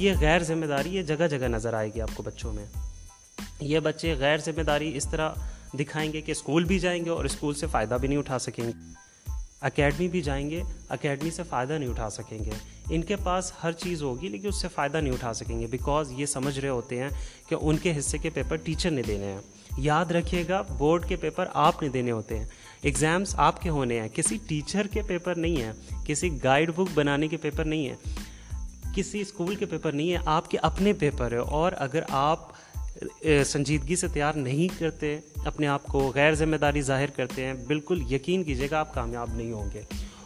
یہ غیر ذمہ داری یہ جگہ جگہ نظر آئے گی آپ کو بچوں میں۔ یہ بچے غیر ذمہ داری اس طرح دکھائیں گے کہ اسکول بھی جائیں گے اور اسکول سے فائدہ بھی نہیں اٹھا سکیں گے۔ اکیڈمی بھی جائیں گے، اکیڈمی سے فائدہ نہیں اٹھا سکیں گے۔ ان کے پاس ہر چیز ہوگی لیکن اس سے فائدہ نہیں اٹھا سکیں گے بیکاز یہ سمجھ رہے ہوتے ہیں کہ ان کے حصے کے پیپر ٹیچر نے دینے ہیں۔ یاد رکھیے گا بورڈ کے پیپر آپ نے دینے ہوتے ہیں۔ ایگزامس آپ کے ہونے ہیں۔ کسی ٹیچر کے پیپر نہیں ہیں، کسی گائیڈ بک بنانے کے پیپر نہیں ہیں۔ کسی اسکول کے پیپر نہیں ہیں آپ کے اپنے پیپر ہے۔ اور اگر آپ سنجیدگی سے تیار نہیں کرتے، اپنے آپ کو غیر ذمہ داری ظاہر کرتے ہیں، بالکل یقین کیجیے گا آپ کامیاب نہیں ہوں گے۔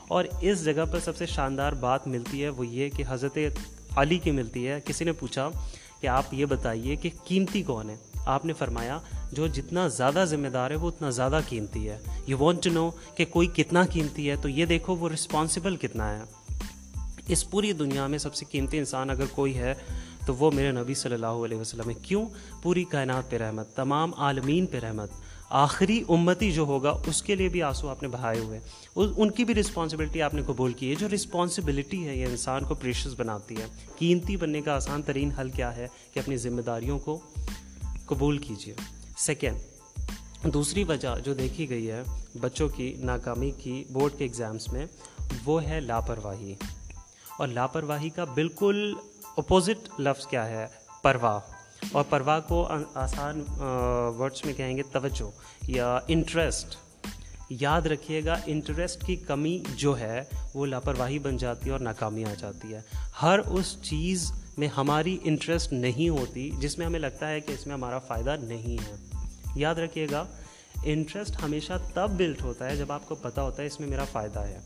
اور اس جگہ پر سب سے شاندار بات ملتی ہے وہ یہ کہ حضرت علی کی ملتی ہے۔ کسی نے پوچھا کہ آپ یہ بتائیے کہ قیمتی کون ہے؟ آپ نے فرمایا جو جتنا زیادہ ذمہ دار ہے وہ اتنا زیادہ قیمتی ہے۔ یو وانٹ ٹو نو کہ کوئی کتنا قیمتی ہے تو یہ دیکھو وہ رسپانسبل کتنا ہے۔ اس پوری دنیا میں سب سے قیمتی انسان اگر کوئی ہے، تو وہ میرے نبی صلی اللہ علیہ وسلم ہے۔ کیوں؟ پوری کائنات پہ رحمت، تمام عالمین پہ رحمت۔ آخری امتی جو ہوگا، اس کے لیے بھی آنسو آپ نے بہائے ہوئے۔ ان کی بھی رسپانسبلٹی آپ نے قبول کی ہے۔ جو رسپانسبلٹی ہے، یہ انسان کو پریشس بناتی ہے۔ قیمتی بننے کا آسان ترین حل کیا ہے کہ اپنی ذمہ داریوں کو قبول کیجیے۔ سیکنڈ دوسری وجہ جو دیکھی گئی ہے بچوں کی، ناکامی کی بورڈ کے ایگزامس میں، وہ ہے لاپرواہی۔ اور لاپرواہی کا بالکل اپوزٹ لفظ کیا ہے، پرواہ۔ اور پرواہ کو آسان ورڈس میں کہیں گے توجہ یا انٹرسٹ یاد رکھیے گا انٹرسٹ کی کمی جو ہے، وہ لاپرواہی بن جاتی ہے اور ناکامی آ جاتی ہے۔ ہر اس چیز میں ہماری انٹرسٹ نہیں ہوتی جس میں ہمیں لگتا ہے کہ اس میں ہمارا فائدہ نہیں ہے۔ یاد رکھیے گا انٹرسٹ ہمیشہ تب بلٹ ہوتا ہے جب آپ کو پتہ ہوتا ہے اس میں میرا فائدہ ہے۔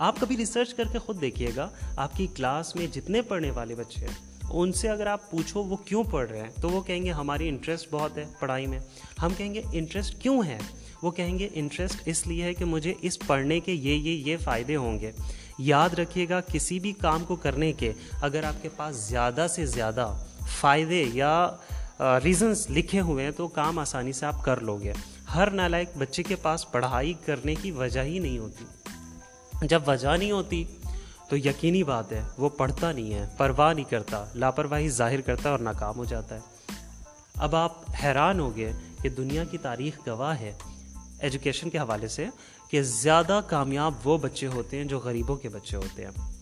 آپ کبھی ریسرچ کر کے خود دیکھیے گا، آپ کی کلاس میں جتنے پڑھنے والے بچے ہیں، ان سے اگر آپ پوچھو وہ کیوں پڑھ رہے ہیں، تو وہ کہیں گے ہماری انٹرسٹ بہت ہے پڑھائی میں۔ ہم کہیں گے انٹرسٹ کیوں ہے؟ وہ کہیں گے انٹرسٹ اس لیے ہے کہ مجھے اس پڑھنے کے یہ یہ یہ فائدے ہوں گے۔ یاد رکھیے گا کسی بھی کام کو کرنے کے اگر آپ کے پاس زیادہ سے زیادہ فائدے یا ریزنس لکھے ہوئے ہیں، تو کام آسانی سے آپ کر لو گے۔ ہر نالائق بچے کے پاس پڑھائی کرنے کی وجہ ہی نہیں ہوتی۔ جب وجہ نہیں ہوتی، تو یقینی بات ہے، وہ پڑھتا نہیں ہے، پرواہ نہیں کرتا، لاپرواہی ظاہر کرتا ہے اور ناکام ہو جاتا ہے۔ اب آپ حیران ہو گئے کہ دنیا کی تاریخ گواہ ہے۔ ایجوکیشن کے حوالے سے کہ زیادہ کامیاب وہ بچے ہوتے ہیں جو غریبوں کے بچے ہوتے ہیں۔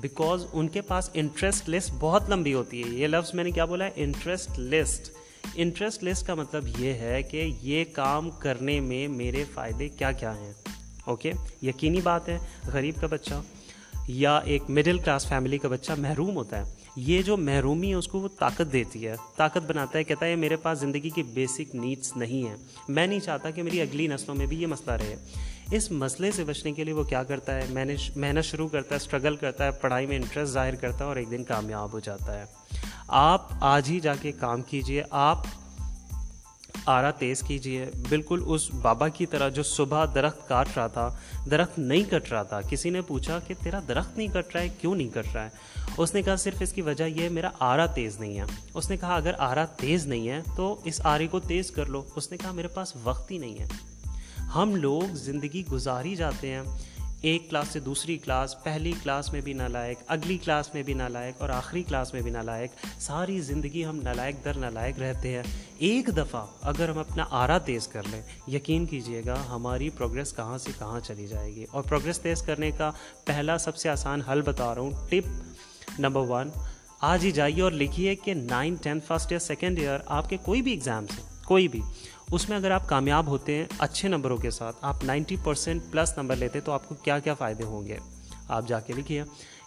بیکاز ان کے پاس انٹرسٹ لسٹ بہت لمبی ہوتی ہے۔ یہ لفظ میں نے کیا بولا؟ ہے انٹرسٹ لسٹ انٹرسٹ لسٹ کا مطلب یہ ہے کہ یہ کام کرنے میں میرے فائدے کیا کیا ہیں۔ اوکے؟ یقینی بات ہے، غریب کا بچہ یا ایک مڈل کلاس فیملی کا بچہ محروم ہوتا ہے، یہ جو محرومی ہے، اس کو وہ طاقت دیتی ہے۔ طاقت بناتا ہے، کہتا ہے میرے پاس زندگی کی بیسک نیڈس نہیں ہیں۔ میں نہیں چاہتا کہ میری اگلی نسلوں میں بھی یہ مسئلہ رہے۔ اس مسئلے سے بچنے کے لیے وہ کیا کرتا ہے؟ محنت شروع کرتا ہے اسٹرگل کرتا ہے، پڑھائی میں انٹرسٹ ظاہر کرتا ہے اور ایک دن کامیاب ہو جاتا ہے۔ آپ آج ہی جا کے کام کیجیے، آپ آرا تیز کیجیے بالکل اس بابا کی طرح جو صبح درخت کاٹ رہا تھا، درخت نہیں کٹ رہا تھا۔ کسی نے پوچھا کہ تیرا درخت نہیں کٹ رہا ہے؟ کیوں نہیں کٹ رہا ہے؟ اس نے کہا، صرف اس کی وجہ یہ میرا آرا تیز نہیں ہے۔ اس نے کہا، اگر آرا تیز نہیں ہے تو اس آرے کو تیز کر لو۔ اس نے کہا، میرے پاس وقت ہی نہیں ہے۔ ہم لوگ زندگی گزاری جاتے ہیں۔ ایک کلاس سے دوسری کلاس، پہلی کلاس میں بھی نالائق، اگلی کلاس میں بھی نالائق اور آخری کلاس میں بھی نالائق، ساری زندگی ہم نالائق در نالائق رہتے ہیں۔ ایک دفعہ اگر ہم اپنا آرا تیز کر لیں، یقین کیجیے گا ہماری پروگرس کہاں سے کہاں چلی جائے گی۔ اور پروگرس تیز کرنے کا پہلا سب سے آسان حل بتا رہا ہوں، ٹپ نمبر ون۔ آج ہی جائیے اور لکھیے کہ nine tenth, first year second year آپ کے کوئی بھی ایگزامس ہیں، کوئی بھی۔ اس میں اگر آپ کامیاب ہوتے ہیں اچھے نمبروں کے ساتھ، آپ نائنٹی پرسینٹ پلس نمبر لیتے تو آپ کو کیا کیا فائدے ہوں گے؟ آپ جا کے لکھیے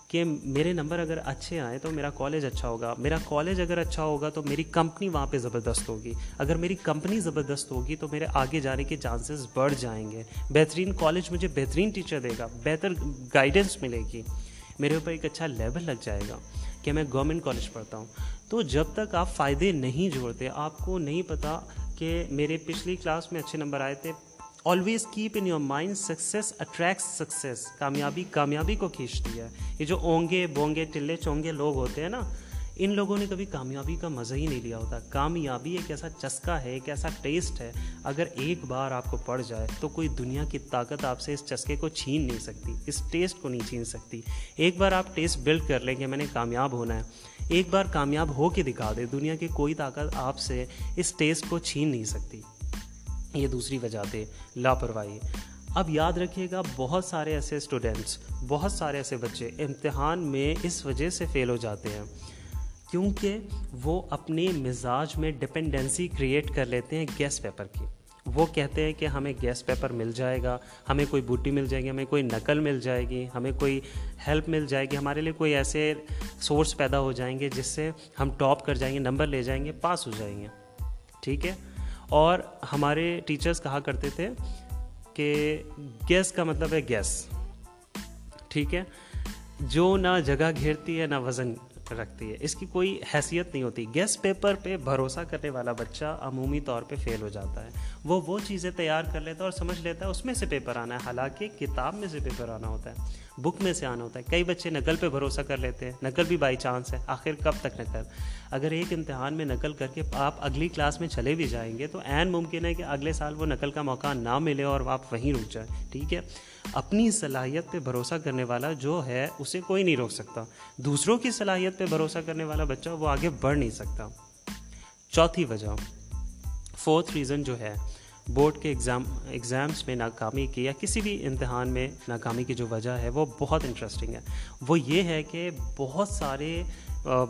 کہ میرے نمبر اگر اچھے آئیں تو میرا کالج اچھا ہوگا، میرا کالج اگر اچھا ہوگا تو میری کمپنی وہاں پہ زبردست ہوگی۔ اگر میری کمپنی زبردست ہوگی تو میرے آگے جانے کے چانسز بڑھ جائیں گے۔ بہترین کالج مجھے بہترین ٹیچر دے گا بہتر گائیڈنس ملے گی۔ میرے اوپر ایک اچھا لیول لگ جائے گا کہ میں گورنمنٹ کالج پڑھتا ہوں۔ تو جب تک آپ فائدے نہیں جوڑتے، آپ کو نہیں پتہ کہ میرے پچھلی کلاس میں اچھے نمبر آئے تھے۔ Always keep in your mind success attract success کامیابی کامیابی کو کھینچتی ہے۔ یہ جو اونگے، بونگے، ٹلے، چونگے لوگ ہوتے ہیں نا، ان لوگوں نے کبھی کامیابی کا مزہ ہی نہیں لیا ہوتا۔ کامیابی ایک ایسا چسکا ہے، ایک ایسا ٹیسٹ ہے۔ اگر ایک بار آپ کو پڑ جائے تو کوئی دنیا کی طاقت آپ سے اس چسکے کو چھین نہیں سکتی، اس ٹیسٹ کو نہیں چھین سکتی۔ ایک بار آپ ٹیسٹ بلڈ کر لیں کہ میں نے کامیاب ہونا ہے۔ ایک بار کامیاب ہو کے دکھا دے، دنیا کی کوئی طاقت آپ سے اس ٹیسٹ کو چھین نہیں سکتی۔ یہ دوسری وجہ تھے، لاپرواہی۔ اب یاد رکھیے گا، بہت سارے ایسے اسٹوڈنٹس بہت سارے ایسے بچے امتحان میں اس وجہ سے فیل ہو جاتے ہیں۔ کیونکہ وہ اپنے مزاج میں ڈپینڈنسی کریٹ کر لیتے ہیں گیس پیپر کی۔ وہ کہتے ہیں کہ ہمیں گیس پیپر مل جائے گا، ہمیں کوئی بوٹی مل جائے گی، ہمیں کوئی نقل مل جائے گی، ہمیں کوئی ہیلپ مل جائے گی، ہمارے لیے کوئی ایسے سورس پیدا ہو جائیں گے جس سے ہم ٹاپ کر جائیں گے، نمبر لے جائیں گے، پاس ہو جائیں گے۔ ٹھیک ہے؟ اور ہمارے ٹیچرز کہا کرتے تھے کہ گیس کا مطلب ہے گیس۔ ٹھیک ہے؟ جو نہ جگہ گھیرتی ہے، نہ وزن۔ رکھتی ہے۔ اس کی کوئی حیثیت نہیں ہوتی۔ گیس پیپر پہ بھروسہ کرنے والا بچہ عمومی طور پہ فیل ہو جاتا ہے۔ وہ وہ چیزیں تیار کر لیتا ہے اور سمجھ لیتا ہے اس میں سے پیپر آنا ہے۔ حالانکہ کتاب میں سے پیپر آنا ہوتا ہے۔ بک میں سے آنا ہوتا ہے۔ کئی بچے نقل پہ بھروسہ کر لیتے ہیں۔ نقل بھی بائی چانس ہے۔ آخر کب تک نقل؟ اگر ایک امتحان میں نقل کر کے آپ اگلی کلاس میں چلے بھی جائیں گے تو عین ممکن ہے کہ اگلے سال وہ نقل کا موقع نہ ملے اور آپ وہیں رک جائیں۔ ٹھیک ہے؟ اپنی صلاحیت پہ بھروسہ کرنے والا جو ہے، اسے کوئی نہیں روک سکتا۔ دوسروں کی صلاحیت پہ بھروسہ کرنے والا بچہ وہ آگے بڑھ نہیں سکتا۔ چوتھی وجہ فورتھ ریزن جو ہے بورڈ کے ایگزام ایگزامس میں ناکامی کی یا کسی بھی امتحان میں ناکامی کی جو وجہ ہے، وہ بہت انٹرسٹنگ ہے۔ وہ یہ ہے کہ بہت سارے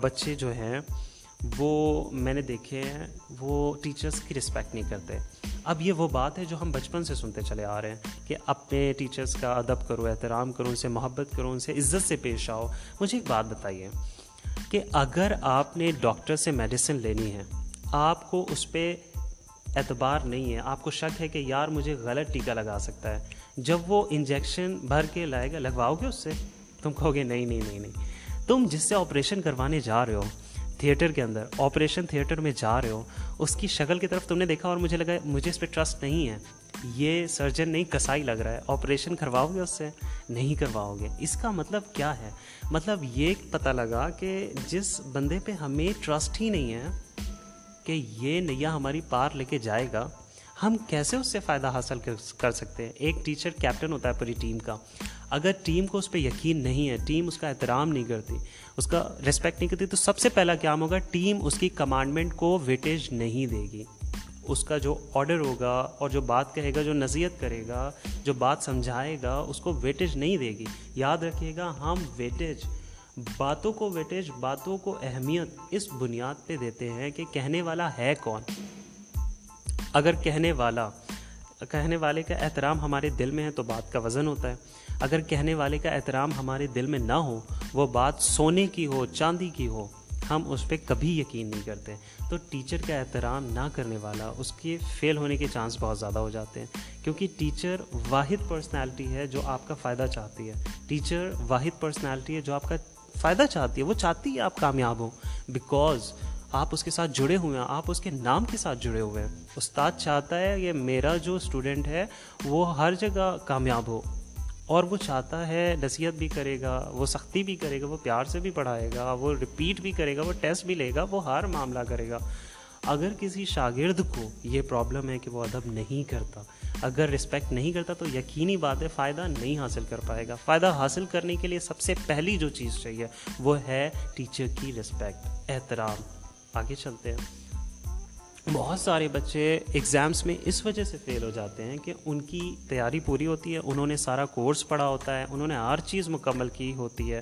بچے جو ہیں وہ میں نے دیکھے ہیں، وہ ٹیچرس کی رسپیکٹ نہیں کرتے۔ اب یہ وہ بات ہے جو ہم بچپن سے سنتے چلے آ رہے ہیں کہ اپنے ٹیچرس کا ادب کرو، احترام کرو، ان سے محبت کرو، ان سے عزت سے پیش آؤ۔ مجھے ایک بات بتائیے کہ اگر آپ نے ڈاکٹر سے میڈیسن لینی ہے، آپ کو اس پہ اعتبار نہیں ہے، آپ کو شک ہے کہ یار مجھے غلط ٹیکہ لگا سکتا ہے، جب وہ انجیکشن بھر کے لائے گا، لگواؤ گے اس سے؟ تم کہو گے نہیں نہیں نہیں نہیں۔ تم جس سے آپریشن کروانے جا رہے ہو تھیٹر کے اندر آپریشن تھیٹر میں جا رہے ہو، اس کی شکل کی طرف تم نے دیکھا اور مجھے لگا مجھے اس پہ ٹرسٹ نہیں ہے۔ یہ سرجن نہیں، کسائی لگ رہا ہے۔ آپریشن کرواؤ گے اس سے؟ نہیں کرواؤ گے۔ اس کا مطلب کیا ہے؟ مطلب یہ پتہ لگا کہ جس بندے پہ ہمیں ٹرسٹ ہی نہیں ہے کہ یہ نیا ہماری پار لے کے جائے گا ہم کیسے اس سے فائدہ حاصل کر سکتے ہیں؟ ایک ٹیچر کیپٹن ہوتا ہے پوری ٹیم کا۔ اگر ٹیم کو اس پہ یقین نہیں ہے ٹیم اس کا احترام نہیں کرتی، اس کا رسپیکٹ نہیں کرتی، تو سب سے پہلا کام ہوگا؟ ٹیم اس کی کمانڈمنٹ کو ویٹیج نہیں دے گی۔ اس کا جو آڈر ہوگا اور جو بات کہے گا، جو نصیحت کرے گا، جو بات سمجھائے گا، اس کو ویٹیج نہیں دے گی۔ یاد رکھیے گا، ہم ویٹیج باتوں کو ویٹیج باتوں کو اہمیت اس بنیاد پہ دیتے ہیں کہ کہنے والا ہے کون۔ اگر کہنے والا کہنے والے کا احترام ہمارے دل میں ہے تو بات کا وزن ہوتا ہے۔ اگر کہنے والے کا احترام ہمارے دل میں نہ ہو، وہ بات سونے کی ہو، چاندی کی ہو، ہم اس پہ کبھی یقین نہیں کرتے۔ تو ٹیچر کا احترام نہ کرنے والا، اس کے فیل ہونے کے چانس بہت زیادہ ہو جاتے ہیں۔ کیونکہ ٹیچر واحد پرسنالٹی ہے جو آپ کا فائدہ چاہتی ہے۔ ٹیچر واحد پرسنالٹی ہے جو آپ کا فائدہ چاہتی ہے، وہ چاہتی ہے آپ کامیاب ہوں۔ بیکاز آپ اس کے ساتھ جڑے ہوئے ہیں، آپ اس کے نام کے ساتھ جڑے ہوئے ہیں۔ استاد چاہتا ہے کہ میرا جو اسٹوڈنٹ ہے، وہ ہر جگہ کامیاب ہو۔ اور وہ چاہتا ہے نصیحت بھی کرے گا، وہ سختی بھی کرے گا، وہ پیار سے بھی پڑھائے گا، وہ رپیٹ بھی کرے گا، وہ ٹیسٹ بھی لے گا، وہ ہر معاملہ کرے گا۔ اگر کسی شاگرد کو یہ پرابلم ہے کہ وہ ادب نہیں کرتا، اگر رسپیکٹ نہیں کرتا تو یقینی بات ہے فائدہ نہیں حاصل کر پائے گا۔ فائدہ حاصل کرنے کے لیے سب سے پہلی جو چیز چاہیے وہ ہے ٹیچر کی رسپیکٹ احترام۔ آگے چلتے ہیں۔ بہت سارے بچے ایگزامس میں اس وجہ سے فیل ہو جاتے ہیں کہ ان کی تیاری پوری ہوتی ہے، انہوں نے سارا کورس پڑھا ہوتا ہے، انہوں نے ہر چیز مکمل کی ہوتی ہے۔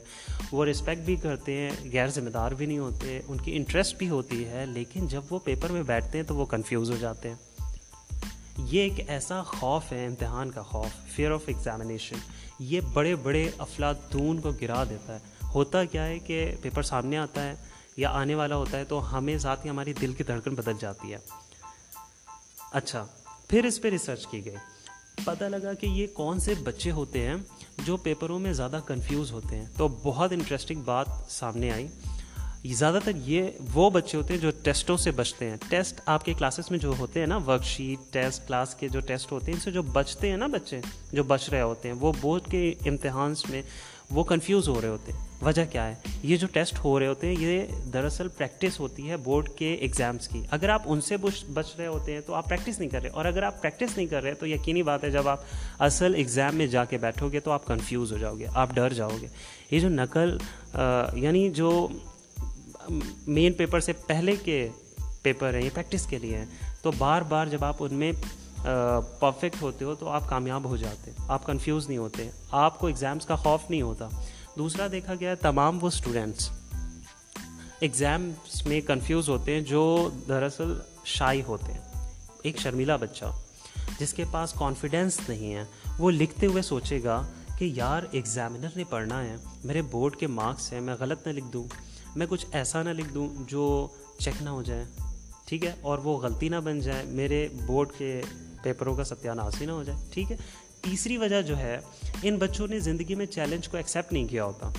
وہ رسپیکٹ بھی کرتے ہیں، غیر ذمہ دار بھی نہیں ہوتے، ان کی انٹرسٹ بھی ہوتی ہے، لیکن جب وہ پیپر میں بیٹھتے ہیں تو وہ کنفیوز ہو جاتے ہیں۔ یہ ایک ایسا خوف ہے، امتحان کا خوف فیئر آف ایگزامینیشن یہ بڑے بڑے افلاطون کو گرا دیتا ہے۔ ہوتا کیا ہے کہ پیپر سامنے آتا ہے یا آنے والا ہوتا ہے تو ہمیں ذات ہی ہماری دل کی دھڑکن بدل جاتی ہے۔ اچھا پھر اس پہ ریسرچ کی گئی۔ پتہ لگا کہ یہ کون سے بچے ہوتے ہیں جو پیپروں میں زیادہ کنفیوز ہوتے ہیں۔ تو بہت انٹرسٹنگ بات سامنے آئی۔ زیادہ تر یہ وہ بچے ہوتے ہیں جو ٹیسٹوں سے بچتے ہیں۔ ٹیسٹ آپ کے کلاسز میں جو ہوتے ہیں نا ورک شیٹ ٹیسٹ کلاس کے جو ٹیسٹ ہوتے ہیں، ان سے جو بچتے ہیں نا بچے، جو بچ رہے ہوتے ہیں، وہ بورڈ کے امتحانس میں وہ کنفیوز ہو رہے ہوتے ہیں۔ وجہ کیا ہے؟ یہ جو ٹیسٹ ہو رہے ہوتے ہیں، یہ دراصل پریکٹس ہوتی ہے بورڈ کے ایگزامس کی۔ اگر آپ ان سے بچ رہے ہوتے ہیں تو آپ پریکٹس نہیں کر رہے۔ اور اگر آپ پریکٹس نہیں کر رہے، تو یقینی بات ہے جب آپ اصل ایگزام میں جا کے بیٹھو گے تو آپ کنفیوز ہو جاؤ گے آپ ڈر جاؤ گے یہ جو نقل یعنی جو مین پیپر سے پہلے کے پیپر ہیں، یہ پریکٹس کے لیے ہیں۔ تو بار بار جب آپ ان میں پرفیکٹ ہوتے ہو تو آپ کامیاب ہو جاتے۔ آپ کنفیوز نہیں ہوتے۔ آپ کو ایگزامس کا خوف نہیں ہوتا۔ دوسرا دیکھا گیا ہے تمام وہ اسٹوڈنٹس ایگزامس میں کنفیوز ہوتے ہیں جو دراصل شائی ہوتے ہیں. ایک شرمیلا بچہ. جس کے پاس کانفیڈینس نہیں ہے، وہ لکھتے ہوئے سوچے گا کہ یار ایگزامنر نے پڑھنا ہے، میرے بورڈ کے مارکس ہیں، میں غلط نہ لکھ دوں. میں کچھ ایسا نہ لکھ دوں جو چیک نہ ہو جائے. ٹھیک ہے؟ اور وہ غلطی نہ بن جائے، میرے بورڈ کے پیپروں کا ستیہ ناسی نہ ہو جائے. ٹھیک ہے؟ تیسری وجہ جو ہے، ان بچوں نے زندگی میں چیلنج کو ایکسیپٹ نہیں کیا ہوتا۔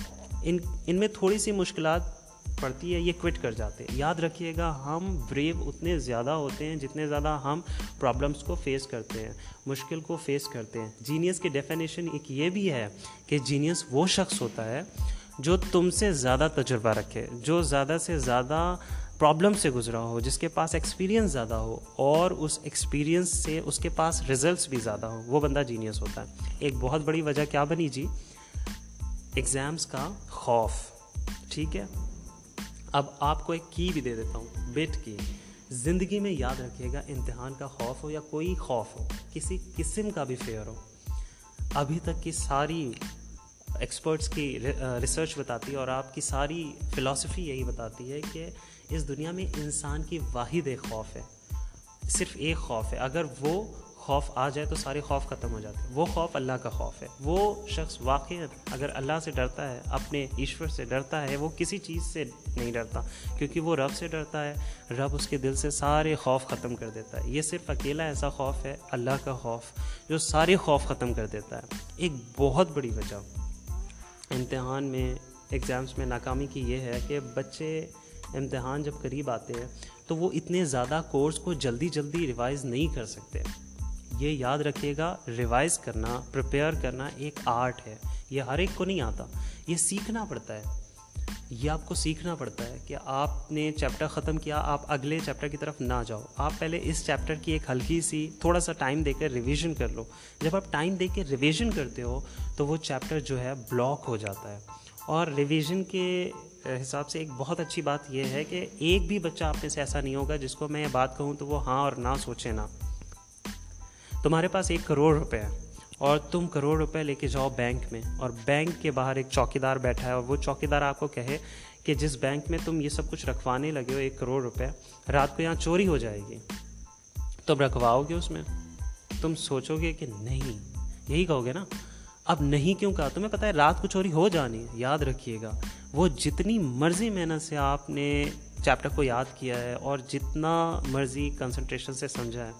ان ان میں تھوڑی سی مشکلات پڑتی ہے یہ کوئٹ کر جاتے ہیں۔ یاد رکھیے گا، ہم بریو اتنے زیادہ ہوتے ہیں جتنے زیادہ ہم پرابلمس کو فیس کرتے ہیں، مشکل کو فیس کرتے ہیں۔ جینیس کی ڈیفینیشن ایک یہ بھی ہے کہ جینیس وہ شخص ہوتا ہے جو تم سے زیادہ تجربہ رکھے، جو زیادہ سے زیادہ پرابلم سے گزرا ہو، جس کے پاس ایکسپیرینس زیادہ ہو، اور اس ایکسپیرینس سے اس کے پاس ریزلٹس بھی زیادہ ہو وہ بندہ جینیس ہوتا ہے۔ ایک بہت بڑی وجہ کیا بنی جی؟ ایگزامس کا خوف، ٹھیک ہے؟ اب آپ کو ایک کی بھی دے دیتا ہوں بیٹ کی زندگی میں یاد رکھیے گا، امتحان کا خوف ہو یا کوئی خوف ہو، کسی قسم کا بھی فیئر ہو۔ ابھی تک کی ساری ایکسپرٹس کی ریسرچ بتاتی ہے اور آپ کی ساری فلاسفی یہی بتاتی ہے کہ اس دنیا میں انسان کی واحد ایک خوف ہے، صرف ایک خوف ہے۔ اگر وہ خوف آ جائے تو سارے خوف ختم ہو جاتے ہیں۔ وہ خوف اللہ کا خوف ہے۔ وہ شخص واقع اگر اللہ سے ڈرتا ہے، اپنے ایشور سے ڈرتا ہے، وہ کسی چیز سے نہیں ڈرتا، کیونکہ وہ رب سے ڈرتا ہے۔ رب اس کے دل سے سارے خوف ختم کر دیتا ہے۔ یہ صرف اکیلا ایسا خوف ہے، اللہ کا خوف، جو سارے خوف ختم کر دیتا ہے۔ ایک بہت بڑی وجہ۔ امتحان میں ایگزامس میں ناکامی کی یہ ہے کہ بچے امتحان جب قریب آتے ہیں، تو وہ اتنے زیادہ کورس کو جلدی جلدی ریوائز نہیں کر سکتے۔ یہ یاد رکھیے گا ریوائز کرنا پریپیئر کرنا ایک آرٹ ہے۔ یہ ہر ایک کو نہیں آتا، یہ سیکھنا پڑتا ہے۔ یہ آپ کو سیکھنا پڑتا ہے کہ آپ نے چیپٹر ختم کیا، آپ اگلے چیپٹر کی طرف نہ جاؤ۔ آپ پہلے اس چیپٹر کی ایک ہلکی سی، تھوڑا سا ٹائم دے کر ریویژن کر لو۔ جب آپ ٹائم دے کے ریویژن کرتے ہو، تو وہ چیپٹر جو ہے بلاک ہو جاتا ہے۔ اور ریویژن کے حساب سے ایک بہت اچھی بات یہ ہے کہ ایک بھی بچہ آپ میں سے ایسا نہیں ہوگا جس کو میں یہ بات کہوں تو وہ ہاں اور نہ سوچے نہ تمہارے پاس ایک کروڑ روپے ہے اور تم کروڑ روپے لے کے جاؤ بینک میں اور بینک کے باہر ایک چوکی دار بیٹھا ہے اور وہ چوکی دار آپ کو کہے کہ جس بینک میں تم یہ سب کچھ رکھوانے لگے ہو، ایک کروڑ روپے، رات کو یہاں چوری ہو جائے گی۔ تم رکھواؤ گے اس میں؟ تم سوچو گے کہ نہیں۔ یہی کہو گے نا۔ اب نہیں کیوں کہا؟ تمہیں پتہ ہے، رات کو چوری ہو جانی ہے، یاد رکھیے گا۔ وہ جتنی مرضی محنت سے آپ نے چیپٹر کو یاد کیا ہے اور جتنا مرضی کنسنٹریشن سے سمجھا ہے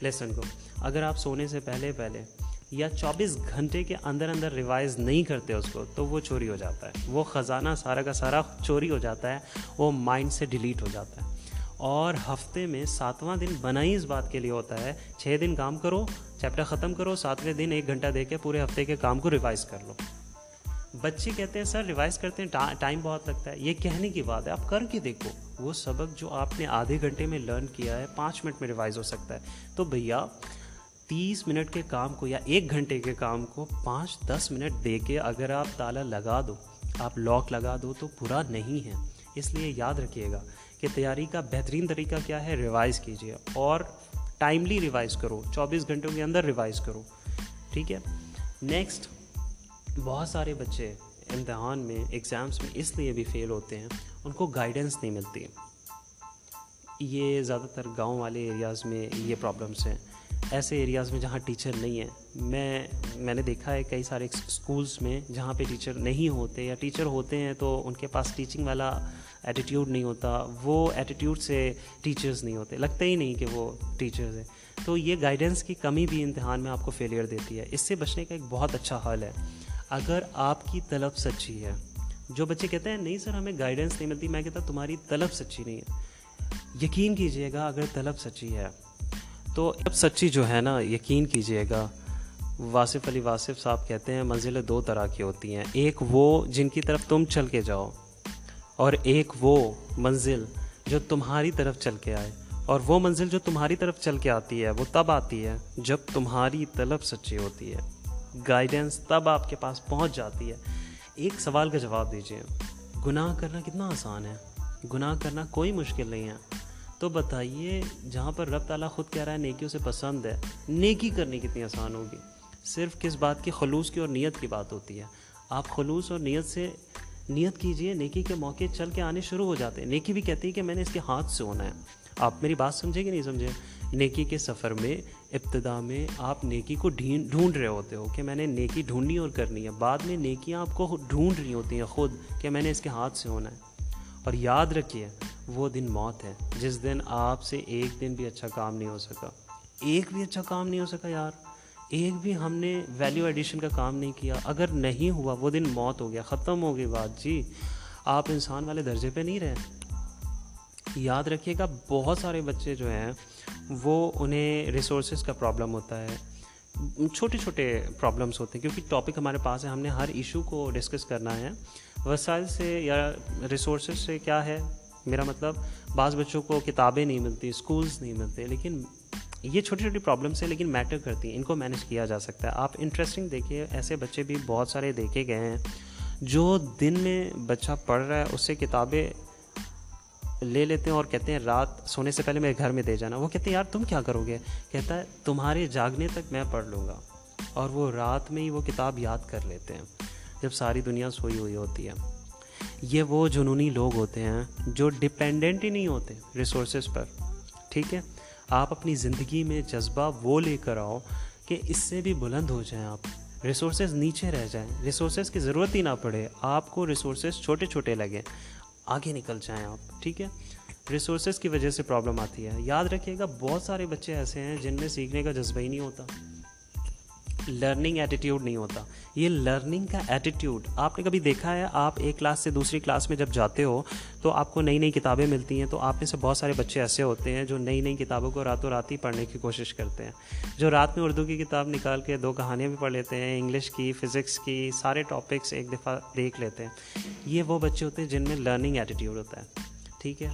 لیسن کو، اگر آپ سونے سے پہلے پہلے یا چوبیس گھنٹے کے اندر اندر ریوائز نہیں کرتے اس کو، تو وہ چوری ہو جاتا ہے۔ وہ خزانہ سارا کا سارا چوری ہو جاتا ہے، وہ مائنڈ سے ڈیلیٹ ہو جاتا ہے۔ اور ہفتے میں ساتواں دن بنا ہی اس بات کے لیے ہوتا ہے، چھ دن کام کرو چیپٹر ختم کرو، ساتویں دن ایک گھنٹہ دے کے پورے ہفتے کے کام کو ریوائز کر لو۔ بچے کہتے ہیں، سر، ریوائز کرتے ہیں ٹائم بہت لگتا ہے۔ یہ کہنے کی بات ہے، آپ کر کے دیکھو۔ وہ سبق جو آپ نے آدھے گھنٹے میں لرن کیا ہے، پانچ منٹ میں ریوائز ہو سکتا ہے۔ تو بھیا، تیس منٹ کے کام کو یا ایک گھنٹے کے کام کو پانچ، دس منٹ دے کے اگر آپ تالا لگا دو، آپ لاک لگا دو تو برا نہیں ہے۔ اس لیے یاد رکھیے گا کہ تیاری کا بہترین طریقہ کیا ہے، ریوائز کیجیے اور ٹائملی ریوائز کرو۔ چوبیس گھنٹوں کے اندر ریوائز کرو۔ ٹھیک ہے؟ نیکسٹ بہت سارے بچے امتحان میں ایگزامس میں اس لیے بھی فیل ہوتے ہیں، ان کو گائیڈنس نہیں ملتی۔ یہ زیادہ تر گاؤں والے ایریاز میں یہ پرابلمس ہیں۔ ایسے ایریاز میں جہاں ٹیچر نہیں ہیں۔ میں میں نے دیکھا ہے کئی سارے اسکولس میں جہاں پہ ٹیچر نہیں ہوتے یا ٹیچر ہوتے ہیں تو ان کے پاس ٹیچنگ والا ایٹیٹیوڈ نہیں ہوتا۔ وہ ایٹیٹیوڈ سے ٹیچرز نہیں ہوتے۔ لگتا ہی نہیں کہ وہ ٹیچرز ہیں۔ تو یہ گائیڈنس کی کمی بھی امتحان میں آپ کو فیلئر دیتی ہے۔ اس سے بچنے کا ایک بہت اچھا حل ہے۔ اگر آپ کی طلب سچی ہے۔ جو بچے کہتے ہیں، نہیں سر، ہمیں گائیڈنس نہیں ملتی، میں کہتا تمہاری طلب سچی نہیں ہے۔ یقین کیجیے گا اگر طلب سچی ہے۔ تو اب سچی جو ہے نا، یقین کیجیے گا۔ واصف علی واصف صاحب کہتے ہیں منزلیں دو طرح کی ہوتی ہیں۔ ایک وہ جن کی طرف تم چل کے جاؤ، اور ایک وہ منزل جو تمہاری طرف چل کے آئے۔ اور وہ منزل جو تمہاری طرف چل کے آتی ہے، وہ تب آتی ہے جب تمہاری طلب سچی ہوتی ہے۔ گائیڈنس تب آپ کے پاس پہنچ جاتی ہے۔ ایک سوال کا جواب دیجیے گناہ کرنا کتنا آسان ہے؟ گناہ کرنا کوئی مشکل نہیں ہے۔ تو بتائیے، جہاں پر رب تعالیٰ خود کہہ رہا ہے، نیکیوں سے پسند ہے، نیکی کرنی کتنی آسان ہوگی؟ صرف کس بات کی؟ خلوص کی اور نیت کی بات ہوتی ہے۔ آپ خلوص اور نیت سے نیت کیجیے، نیکی کے موقع چل کے آنے شروع ہو جاتے ہیں۔ نیکی بھی کہتی ہے کہ میں نے اس کے ہاتھ سے ہونا ہے۔ آپ میری بات سمجھے کہ نہیں سمجھے نیکی کے سفر میں، ابتدا میں آپ نیکی کو ڈھونڈ رہے ہوتے ہو کہ میں نے نیکی ڈھونڈنی اور کرنی ہے۔ بعد میں نیکیاں آپ کو ڈھونڈ رہی ہوتی ہیں خود کہ میں نے اس کے ہاتھ سے ہونا ہے۔ اور یاد رکھیے، وہ دن موت ہے۔ جس دن آپ سے ایک دن بھی اچھا کام نہیں ہو سکا۔ ایک بھی اچھا کام نہیں ہو سکا یار۔ ایک بھی ہم نے ویلیو ایڈیشن کا کام نہیں کیا۔ اگر نہیں ہوا، وہ دن موت ہو گیا، ختم ہو گئی بات۔ جی آپ انسان والے درجے پہ نہیں رہے۔ یاد رکھیے گا، بہت سارے بچے جو ہیں، وہ انہیں ریسورسز کا پرابلم ہوتا ہے۔ چھوٹے چھوٹے پرابلمس ہوتے ہیں، کیونکہ ٹاپک ہمارے پاس ہے، ہم نے ہر ایشو کو ڈسکس کرنا ہے۔ وسائل سے یا ریسورسز سے کیا ہے؟ میرا مطلب بعض بچوں کو کتابیں نہیں ملتی اسکولس نہیں ملتے، لیکن یہ چھوٹی چھوٹی پرابلمس ہیں، لیکن میٹر کرتی ہیں، ان کو مینیج کیا جا سکتا ہے۔ آپ انٹرسٹنگ دیکھیے، ایسے بچے بھی بہت سارے دیکھے گئے ہیں، جو دن میں بچہ پڑھ رہا ہے، اس سے کتابیں لے لیتے ہیں اور کہتے ہیں رات سونے سے پہلے میرے گھر میں دے جانا۔ وہ کہتے ہیں، یار تم کیا کرو گے؟ کہتا ہے، تمہارے جاگنے تک میں پڑھ لوں گا۔ اور وہ رات میں ہی وہ کتاب یاد کر لیتے ہیں، جب ساری دنیا سوئی ہوئی ہوتی ہے۔ یہ وہ جنونی لوگ ہوتے ہیں جو ڈپینڈنٹ ہی نہیں ہوتے ریسورسز پر۔ ٹھیک ہے؟ آپ اپنی زندگی میں جذبہ وہ لے کر آؤ کہ اس سے بھی بلند ہو جائیں آپ۔ ریسورسز نیچے رہ جائیں۔ ریسورسز کی ضرورت ہی نہ پڑے، آپ کو ریسورسز چھوٹے چھوٹے لگیں۔ آگے نکل جائیں آپ، ٹھیک ہے؟ ریسورسز کی وجہ سے پرابلم آتی ہے۔ یاد رکھیے گا، بہت سارے بچے ایسے ہیں جن میں سیکھنے کا جذبہ ہی نہیں ہوتا۔ لرننگ ایٹیٹیوڈ نہیں ہوتا۔ یہ لرننگ کا ایٹیٹیوڈ آپ نے کبھی دیکھا ہے؟ آپ ایک کلاس سے دوسری کلاس میں جب جاتے ہو، تو آپ کو نئی نئی کتابیں ملتی ہیں۔ تو آپ میں سے بہت سارے بچے ایسے ہوتے ہیں جو نئی نئی کتابوں کو راتوں رات ہی پڑھنے کی کوشش کرتے ہیں۔ جو رات میں اردو کی کتاب نکال کے دو کہانیاں بھی پڑھ لیتے ہیں، انگلش کی فزکس کی، سارے ٹاپکس ایک دفعہ دیکھ لیتے ہیں۔ یہ وہ بچے ہوتے ہیں جن میں لرننگ ایٹیٹیوڈ ہوتا ہے۔ ٹھیک ہے؟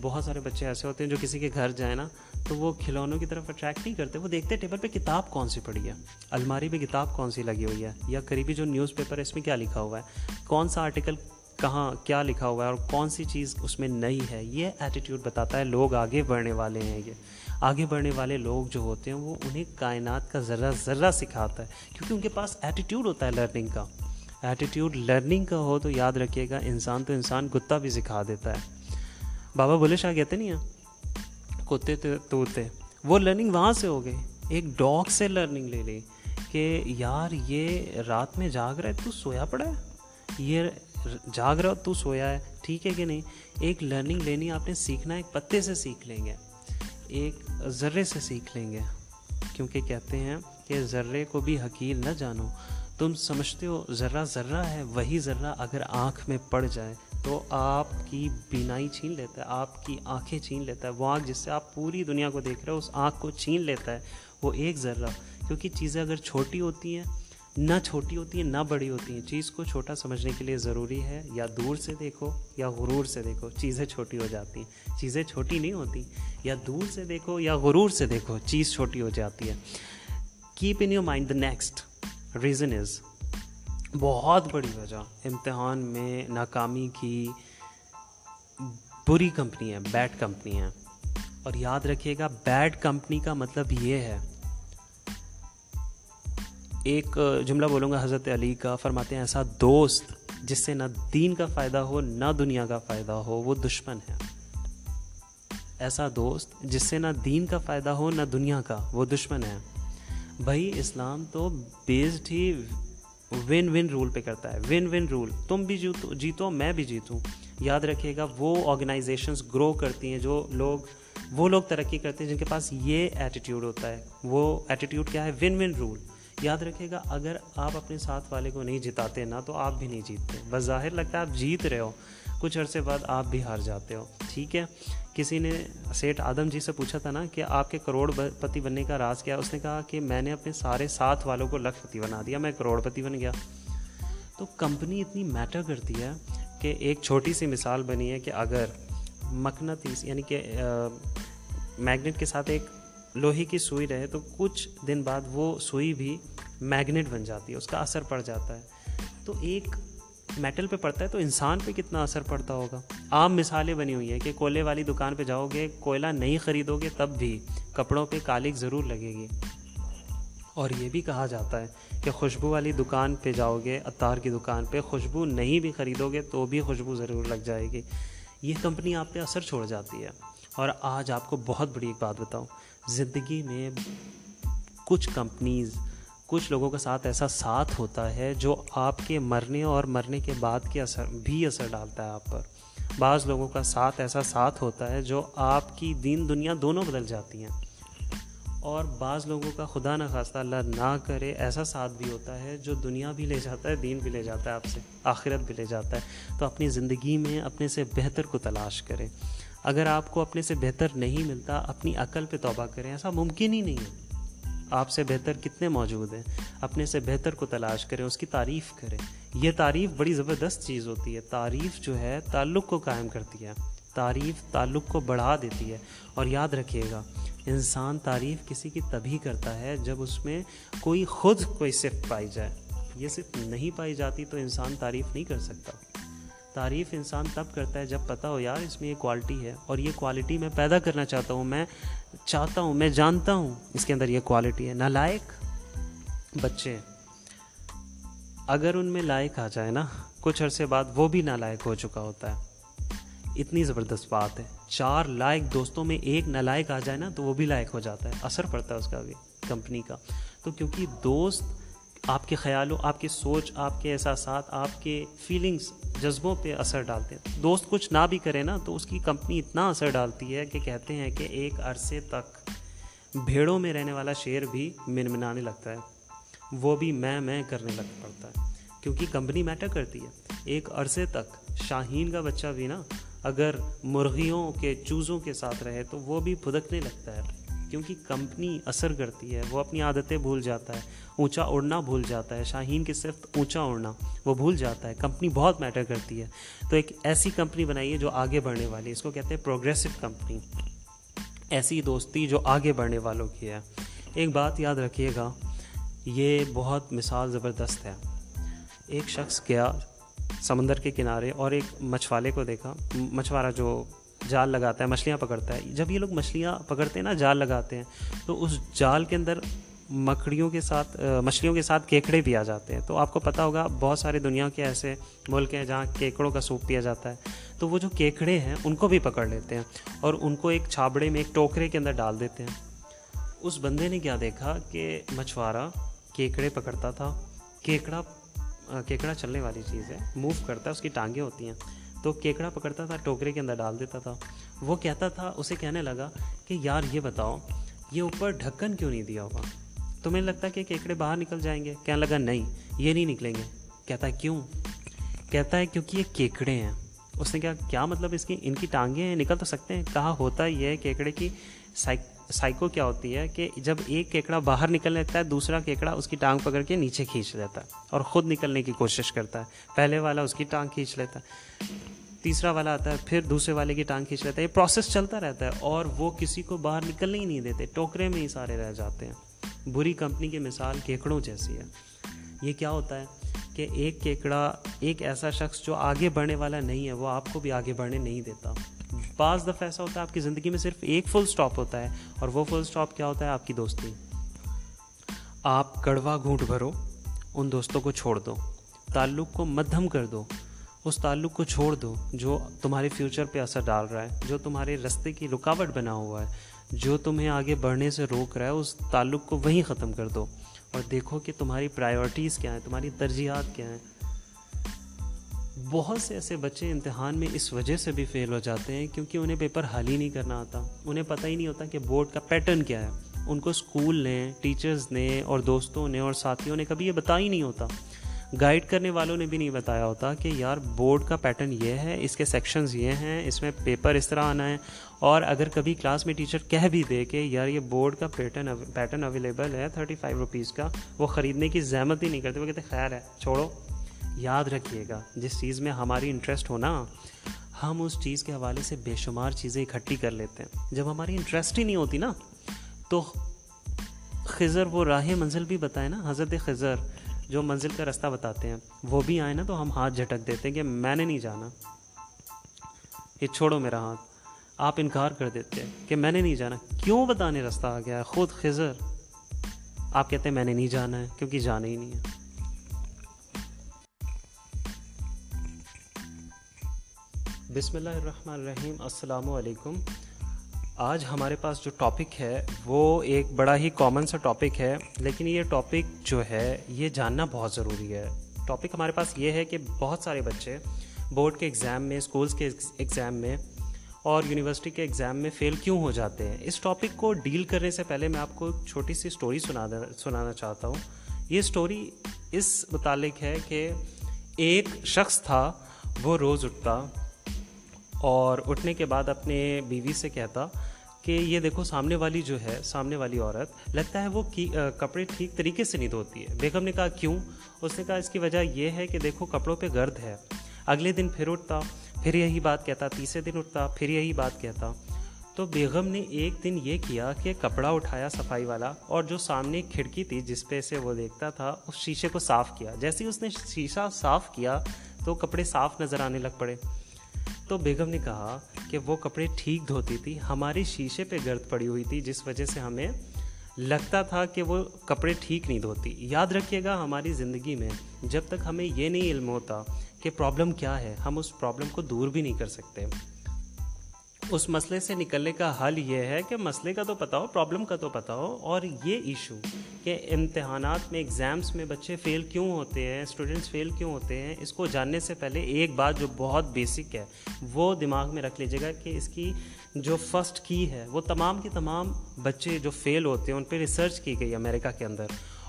بہت سارے بچے ایسے ہوتے ہیں جو کسی کے گھر جائیں نا تو وہ کھلونوں کی طرف اٹریکٹ نہیں کرتے، وہ دیکھتے ٹیبل پہ کتاب کون سی پڑی ہے؟ الماری پہ کتاب کون سی لگی ہوئی ہے؟ یا قریبی جو نیوز پیپر ہے، اس میں کیا لکھا ہوا ہے؟ کون سا آرٹیکل کہاں کیا لکھا ہوا ہے اور کون سی چیز اس میں نئی ہے؟ یہ ایٹیٹیوڈ بتاتا ہے، لوگ آگے بڑھنے والے ہیں یہ۔ آگے بڑھنے والے لوگ جو ہوتے ہیں، وہ انہیں کائنات کا ذرہ ذرہ سکھاتا ہے۔ کیونکہ ان کے پاس ایٹیٹیوڈ ہوتا ہے لرننگ کا۔ ایٹیٹیوڈ لرننگ کا ہو تو یاد رکھیے گا، انسان تو انسان کتا بھی سکھا دیتا ہے۔ بابا بولے شاہ کہتے نہیں ہیں کتے توتے وہ لرننگ وہاں سے ہو گئی ایک ڈاگ سے لرننگ لے لی کہ یار یہ رات میں جاگ رہا ہے، تو سویا پڑا ہے؟ یہ جاگ رہا تو سویا ہے۔ ٹھیک ہے کہ نہیں؟ ایک لرننگ لینی آپ نے سیکھنا ایک پتے سے سیکھ لیں گے۔ ایک ذرے سے سیکھ لیں گے۔ کیونکہ کہتے ہیں کہ ذرے کو بھی حکیل نہ جانو۔ تم سمجھتے ہو ذرہ ذرہ ہے، وہی ذرہ اگر آنکھ میں پڑ جائے تو آپ کی بینائی چھین لیتا ہے، آپ کی آنکھیں چھین لیتا ہے۔ وہ آنکھ جس سے آپ پوری دنیا کو دیکھ رہے ہو، اس آنکھ کو چھین لیتا ہے۔ وہ ایک ذرہ، کیونکہ چیزیں اگر چھوٹی ہوتی ہیں، نہ چھوٹی ہوتی ہیں، نہ بڑی ہوتی ہیں، چیز کو چھوٹا سمجھنے کے لیے ضروری ہے یا دور سے دیکھو یا غرور سے دیکھو۔ چیزیں چھوٹی ہو جاتی ہیں۔ چیزیں چھوٹی نہیں ہوتی، یا دور سے دیکھو یا غرور سے دیکھو، چیز چھوٹی ہو جاتی ہے۔ Keep in your mind the next reason is بہت بڑی وجہ امتحان میں ناکامی کی بری کمپنی ہے بیڈ کمپنی ہے۔ اور یاد رکھیے گا بیڈ کمپنی کا مطلب یہ ہے، ایک جملہ بولوں گا حضرت علی کا، فرماتے ہیں، ایسا دوست جس سے نہ دین کا فائدہ ہو، نہ دنیا کا فائدہ ہو، وہ دشمن ہے۔ ایسا دوست جس سے نہ دین کا فائدہ ہو، نہ دنیا کا، وہ دشمن ہے۔ بھائی اسلام تو بیسڈ ہی ون ون رول پہ کرتا ہے ون ون رول تم بھی جیتو جیتو، میں بھی جیتوں۔ یاد رکھیے گا، وہ آرگنائزیشنس گرو کرتی ہیں جو لوگ، وہ لوگ ترقی کرتے ہیں جن کے پاس یہ ایٹیٹیوڈ ہوتا ہے۔ وہ ایٹیٹیوڈ کیا ہے؟ ون ون رول یاد رکھیے گا، اگر آپ اپنے ساتھ والے کو نہیں جتاتے نا، تو آپ بھی نہیں جیتتے۔ بس ظاہر لگتا ہے آپ جیت رہے ہو، کچھ عرصے بعد آپ بھی ہار جاتے ہو۔ ٹھیک ہے؟ کسی نے سیٹ آدم جی سے پوچھا تھا نا کہ آپ کے کروڑ پتی بننے کا راز کیا، اس نے کہا کہ میں نے اپنے سارے ساتھ والوں کو لکھ پتی بنا دیا، میں کروڑ پتی بن گیا۔ تو کمپنی اتنی میٹر کرتی ہے کہ ایک چھوٹی سی مثال بنی ہے کہ اگر مکناطیس یعنی کہ میگنیٹ کے ساتھ ایک لوہے کی سوئی رہے تو کچھ دن بعد وہ سوئی بھی میگنیٹ بن جاتی ہے، اس کا اثر پڑ جاتا ہے۔ تو ایک میٹل پہ پڑتا ہے تو انسان پہ کتنا اثر پڑتا ہوگا؟ عام مثالیں بنی ہوئی ہیں کہ کوئلے والی دکان پہ جاؤ گے، کوئلہ نہیں خریدو گے تب بھی کپڑوں پہ کالک ضرور لگے گی۔ اور یہ بھی کہا جاتا ہے کہ خوشبو والی دکان پہ جاؤ گے، اتار کی دکان پہ خوشبو نہیں بھی خریدو گے تو بھی خوشبو ضرور لگ جائے گی۔ یہ کمپنی آپ پہ اثر چھوڑ جاتی ہے۔ اور آج آپ کو بہت بڑی ایک بات بتاؤں۔ زندگی میں کچھ کمپنیز کچھ لوگوں کے ساتھ ایسا ساتھ ہوتا ہے جو آپ کے مرنے اور مرنے کے بعد کے اثر بھی اثر ڈالتا ہے آپ پر۔ بعض لوگوں کا ساتھ ایسا ساتھ ہوتا ہے جو آپ کی دین دنیا دونوں بدل جاتی ہیں۔ اور بعض لوگوں کا خدا نہ خواستہ اللہ نہ کرے ایسا ساتھ بھی ہوتا ہے جو دنیا بھی لے جاتا ہے، دین بھی لے جاتا ہے، آپ سے آخرت بھی لے جاتا ہے۔ تو اپنی زندگی میں اپنے سے بہتر کو تلاش کریں۔ اگر آپ کو اپنے سے بہتر نہیں ملتا، اپنی عقل پہ توبہ کریں، ایسا ممکن ہی نہیں ہے۔ آپ سے بہتر کتنے موجود ہیں؟ اپنے سے بہتر کو تلاش کریں، اس کی تعریف کریں۔ یہ تعریف بڑی زبردست چیز ہوتی ہے۔ تعریف جو ہے، تعلق کو قائم کرتی ہے۔ تعریف تعلق کو بڑھا دیتی ہے۔ اور یاد رکھیے گا، انسان تعریف کسی کی تبھی کرتا ہے جب اس میں کوئی خود کوئی صفت پائی جائے۔ یہ صرف نہیں پائی جاتی تو انسان تعریف نہیں کر سکتا۔ تعریف انسان تب کرتا ہے جب پتہ ہو یار اس میں یہ کوالٹی ہے اور یہ کوالٹی میں پیدا کرنا چاہتا ہوں، میں چاہتا ہوں، میں جانتا ہوں اس کے اندر یہ کوالٹی ہے۔ نہ لائق بچے، اگر ان میں لائق آ جائے نا، کچھ عرصے بعد وہ بھی نالائق ہو چکا ہوتا ہے۔ اتنی زبردست بات ہے۔ چار لائق دوستوں میں ایک نالائق آ جائے نا، تو وہ بھی لائق ہو جاتا ہے۔ اثر پڑتا ہے اس کا بھی، کمپنی کا۔ تو کیونکہ دوست آپ کے خیالوں آپ کی سوچ، آپ کے احساسات، آپ کے فیلنگس جذبوں پہ اثر ڈالتے ہیں۔ دوست کچھ نہ بھی کرے نا تو اس کی کمپنی اتنا اثر ڈالتی ہے کہ کہتے ہیں کہ ایک عرصے تک بھیڑوں میں رہنے والا شیر بھی من منانے لگتا ہے۔ وہ بھی میں میں کرنے لگ پڑتا ہے۔ کیونکہ کمپنی میٹر کرتی ہے۔ ایک عرصے تک شاہین کا بچہ بھی نا، اگر مرغیوں کے، چوزوں کے ساتھ رہے تو وہ بھی پھدکنے لگتا ہے۔ کیونکہ کمپنی اثر کرتی ہے، وہ اپنی عادتیں بھول جاتا ہے۔ اونچا اڑنا بھول جاتا ہے۔ شاہین کی صرف اونچا اڑنا، وہ بھول جاتا ہے۔ کمپنی بہت میٹر کرتی ہے۔ تو ایک ایسی کمپنی بنائیے جو آگے بڑھنے والی ہے۔ اس کو کہتے ہیں پروگریسو کمپنی۔ ایسی دوستی جو آگے بڑھنے والوں کی ہے۔ ایک بات یاد رکھیے گا، یہ بہت مثال زبردست ہے۔ ایک شخص گیا سمندر کے کنارے اور ایک مچھوالے کو دیکھا۔ مچھوارا جو جال لگاتا ہے، مچھلیاں پکڑتا ہے۔ جب یہ لوگ مچھلیاں پکڑتے ہیں نا، جال لگاتے ہیں، تو اس جال کے اندر مکڑیوں کے ساتھ مچھلیوں کے ساتھ کیکڑے بھی آ جاتے ہیں۔ تو آپ کو پتہ ہوگا، بہت سارے دنیا کے ایسے ملک ہیں جہاں کیکڑوں کا سوپ پیا جاتا ہے۔ تو وہ جو کیکڑے ہیں، ان کو بھی پکڑ لیتے ہیں اور ان کو ایک چھابڑے میں ایک ٹوکرے کے اندر ڈال دیتے ہیں۔ اس بندے نے کیا دیکھا کہ مچھوارا کیکڑے پکڑتا تھا۔ کیکڑا کیکڑا چلنے والی چیز ہے، موو کرتا ہے، اس کی ٹانگیں ہوتی ہیں۔ تو کیکڑا پکڑتا تھا، ٹوکرے کے اندر ڈال دیتا تھا۔ وہ کہتا تھا، اسے کہنے لگا کہ یار یہ بتاؤ، یہ اوپر ڈھکن کیوں نہیں دیا ہوگا؟ تمہیں لگتا ہے کہ کیکڑے باہر نکل جائیں گے۔ کہنے لگا، نہیں، یہ نہیں نکلیں گے۔ کہتا ہے، کیوں؟ کہتا ہے، کیونکہ یہ کیکڑے ہیں۔ اس نے کہا، کیا مطلب اس کی، ان کی ٹانگیں ہیں؟ نکل تو سکتے ہیں۔ کہا، ہوتا ہی ہے کیکڑے کی سائیکو کیا ہوتی ہے کہ جب ایک کیکڑا باہر نکلنے لگتا ہے، دوسرا کیکڑا اس کی ٹانگ پکڑ کے نیچے کھینچ لیتا ہے اور خود نکلنے کی کوشش کرتا ہے۔ پہلے والا اس کی ٹانگ کھینچ لیتا ہے، تیسرا والا آتا ہے، پھر دوسرے والے کی ٹانگ کھینچ لیتا ہے۔ یہ پروسیس چلتا رہتا ہے اور وہ کسی کو باہر نکلنے ہی نہیں دیتے، ٹوکرے میں ہی سارے رہ جاتے ہیں۔ بری کمپنی کی مثال کیکڑوں جیسی ہے۔ یہ کیا ہوتا ہے کہ ایک کیکڑا، ایک ایسا شخص جو آگے بڑھنے والا نہیں ہے، وہ آپ کو بھی آگے بڑھنے نہیں دیتا۔ بعض دفعہ ایسا ہوتا ہے، آپ کی زندگی میں صرف ایک فل سٹاپ ہوتا ہے، اور وہ فل سٹاپ کیا ہوتا ہے؟ آپ کی دوستی۔ آپ کڑوا گھونٹ بھرو، ان دوستوں کو چھوڑ دو۔ تعلق کو مدھم کر دو۔ اس تعلق کو چھوڑ دو جو تمہارے فیوچر پہ اثر ڈال رہا ہے، جو تمہارے رستے کی رکاوٹ بنا ہوا ہے، جو تمہیں آگے بڑھنے سے روک رہا ہے، اس تعلق کو وہیں ختم کر دو۔ اور دیکھو کہ تمہاری پرائیورٹیز کیا ہیں، تمہاری ترجیحات کیا ہیں۔ بہت سے ایسے بچے امتحان میں اس وجہ سے بھی فیل ہو جاتے ہیں کیونکہ انہیں پیپر حل ہی نہیں کرنا آتا۔ انہیں پتہ ہی نہیں ہوتا کہ بورڈ کا پیٹرن کیا ہے۔ ان کو اسکول نے ٹیچرز نے اور دوستوں نے اور ساتھیوں نے کبھی یہ بتا ہی نہیں ہوتا۔ گائیڈ کرنے والوں نے بھی نہیں بتایا ہوتا کہ یار بورڈ کا پیٹرن یہ ہے، اس کے سیکشنز یہ ہیں، اس میں پیپر اس طرح آنا ہے۔ اور اگر کبھی کلاس میں ٹیچر کہہ بھی دے کہ یار یہ بورڈ کا پیٹرن پیٹرن اویلیبل ہے تھرٹی فائیو روپیز کا، وہ خریدنے کی زحمت ہی نہیں کرتے، وہ کہتے خیر ہے، چھوڑو۔ یاد رکھیے گا، جس چیز میں ہماری انٹرسٹ ہو نا، ہم اس چیز کے حوالے سے بے شمار چیزیں اکٹھی کر لیتے ہیں۔ جب ہماری انٹرسٹ ہی نہیں ہوتی نا، تو خضر وہ راہ منزل بھی بتائے نا، حضرت خضر جو منزل کا راستہ بتاتے ہیں، وہ بھی آئیں نا تو ہم ہاتھ جھٹک دیتے ہیں کہ میں نے نہیں جانا۔ یہ چھوڑو میرا ہاتھ، آپ انکار کر دیتے ہیں کہ میں نے نہیں جانا۔ کیوں بتانے راستہ آ گیا ہے؟ خود خضر، آپ کہتے ہیں میں نے نہیں جانا ہے کیونکہ جانا ہی نہیں ہے۔ بسم اللہ الرحمن الرحیم، السلام علیکم۔ آج ہمارے پاس جو ٹاپک ہے، وہ ایک بڑا ہی کامن سا ٹاپک ہے، لیکن یہ ٹاپک جو ہے، یہ جاننا بہت ضروری ہے۔ ٹاپک ہمارے پاس یہ ہے کہ بہت سارے بچے بورڈ کے ایگزام میں اسکولس کے ایگزام میں اور یونیورسٹی کے ایگزام میں فیل کیوں ہو جاتے ہیں؟ اس ٹاپک کو ڈیل کرنے سے پہلے میں آپ کو چھوٹی سی اسٹوری سنا سنانا چاہتا ہوں۔ یہ اسٹوری اس متعلق ہے کہ ایک شخص تھا، وہ روز اٹھتا۔ اور اٹھنے کے بعد اپنے بیوی سے کہتا کہ یہ دیکھو سامنے والی جو ہے، سامنے والی عورت، لگتا ہے وہ کپڑے ٹھیک طریقے سے نہیں دھوتی ہے۔ بیگم نے کہا، کیوں؟ اس نے کہا، اس کی وجہ یہ ہے کہ دیکھو کپڑوں پہ گرد ہے۔ اگلے دن پھر اٹھتا، پھر یہی بات کہتا، تیسرے دن اٹھتا، پھر یہی بات کہتا۔ تو بیگم نے ایک دن یہ کیا کہ کپڑا اٹھایا صفائی والا اور جو سامنے کھڑکی تھی جس پہ سے وہ دیکھتا تھا، اس شیشے کو صاف کیا۔ جیسے ہی اس نے شیشہ صاف کیا تو کپڑے صاف نظر آنے لگ پڑے۔ تو بیگم نے کہا کہ وہ کپڑے ٹھیک دھوتی تھی ہماری شیشے پہ گرد پڑی ہوئی تھی، جس وجہ سے ہمیں لگتا تھا کہ وہ کپڑے ٹھیک نہیں دھوتی۔ یاد رکھیے گا ہماری زندگی میں جب تک ہمیں یہ نہیں علم ہوتا کہ پرابلم کیا ہے، ہم اس پرابلم کو دور بھی نہیں کر سکتے۔ اس مسئلے سے نکلنے کا حل یہ ہے کہ مسئلے کا تو پتہ ہو پرابلم کا تو پتہ ہو، اور یہ ایشو کہ امتحانات میں ایگزامس میں بچے فیل کیوں ہوتے ہیں اسٹوڈنٹس فیل کیوں ہوتے ہیں، اس کو جاننے سے پہلے ایک بات جو بہت بیسک ہے، وہ دماغ میں رکھ لیجیے گا کہ اس کی جو فرسٹ کی ہے، وہ تمام کے تمام بچے جو فیل ہوتے ہیں، ان پہ ریسرچ کی گئی امریکہ کے اندر۔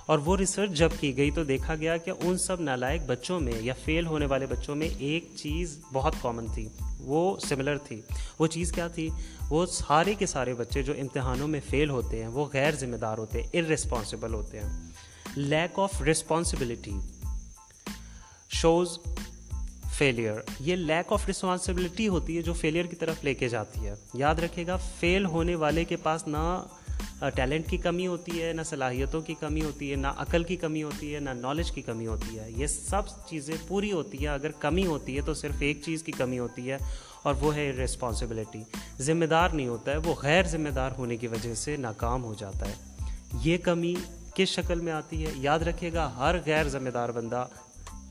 اور وہ ریسرچ جب کی گئی تو دیکھا گیا کہ ان سب نالائق بچوں میں یا فیل ہونے والے بچوں میں ایک چیز بہت کامن تھی، وہ سملر تھی۔ وہ چیز کیا تھی؟ وہ سارے کے سارے بچے جو امتحانوں میں فیل ہوتے ہیں، وہ غیر ذمہ دار ہوتے ہیں ارسپانسبل ہوتے ہیں۔ Lack of responsibility shows failure یہ لیک آف رسپانسبلٹی ہوتی ہے جو فیلئر کی طرف لے کے جاتی ہے۔ یاد رکھے گا فیل ہونے والے کے پاس نہ ٹیلنٹ کی کمی ہوتی ہے، نہ صلاحیتوں کی کمی ہوتی ہے، نہ عقل کی کمی ہوتی ہے، نہ نالج کی کمی ہوتی ہے۔ یہ سب چیزیں پوری ہوتی ہیں۔ اگر کمی ہوتی ہے تو صرف ایک چیز کی کمی ہوتی ہے اور وہ ہے رسپانسبلٹی ذمہ دار نہیں ہوتا ہے، وہ غیر ذمہ دار ہونے کی وجہ سے ناکام ہو جاتا ہے۔ یہ کمی کس شکل میں آتی ہے؟ یاد رکھیے گا، ہر غیر ذمہ دار بندہ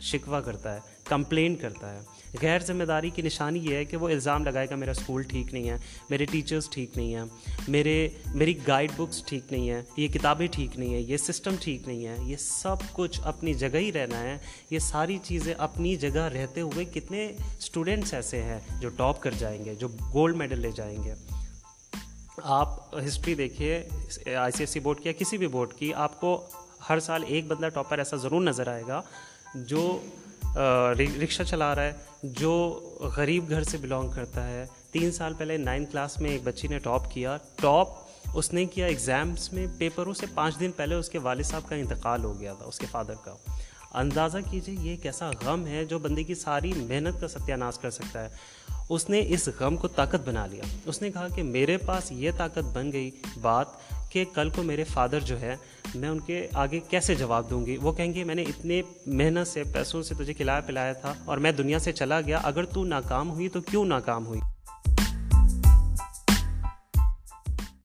شکوہ کرتا ہے کمپلین کرتا ہے۔ غیر ذمہ داری کی نشانی یہ ہے کہ وہ الزام لگائے گا میرا اسکول ٹھیک نہیں ہے، میرے ٹیچرز ٹھیک نہیں ہیں، میرے، میری گائیڈ بکس ٹھیک نہیں ہیں، یہ کتابیں ٹھیک نہیں ہیں، یہ سسٹم ٹھیک نہیں ہے، یہ سب کچھ اپنی جگہ ہی رہنا ہے، یہ ساری چیزیں اپنی جگہ رہتے ہوئے کتنے اسٹوڈنٹس ایسے ہیں جو ٹاپ کر جائیں گے، جو گولڈ میڈل لے جائیں گے۔ آپ ہسٹری دیکھیے آئی سی ایس سی بورڈ کی یا کسی بھی بورڈ کی، آپ کو ہر سال ایک بندہ ٹاپر ایسا ضرور نظر آئے گا جو رکشہ چلا رہا ہے۔ جو غریب گھر سے بلانگ کرتا ہے، تین سال پہلے نائنتھ کلاس میں ایک بچی نے ٹاپ کیا، ٹاپ اس نے کیا ایگزامس میں پیپروں سے پانچ دن پہلے اس کے والد صاحب کا انتقال ہو گیا تھا، اس کے فادر کا۔ اندازہ کیجیے یہ ایک ایسا غم ہے جو بندے کی ساری محنت کا ستیہ ناش کر سکتا ہے۔ اس نے اس غم کو طاقت بنا لیا۔ اس نے کہا کہ میرے پاس یہ طاقت بن گئی بات کہ کل کو میرے فادر جو ہے، میں ان کے آگے کیسے جواب دوں گی؟ وہ کہیں گے، میں نے اتنے محنت سے، پیسوں سے تجھے کھلایا پلایا تھا اور میں دنیا سے چلا گیا، اگر تو ناکام ہوئی تو کیوں ناکام ہوئی؟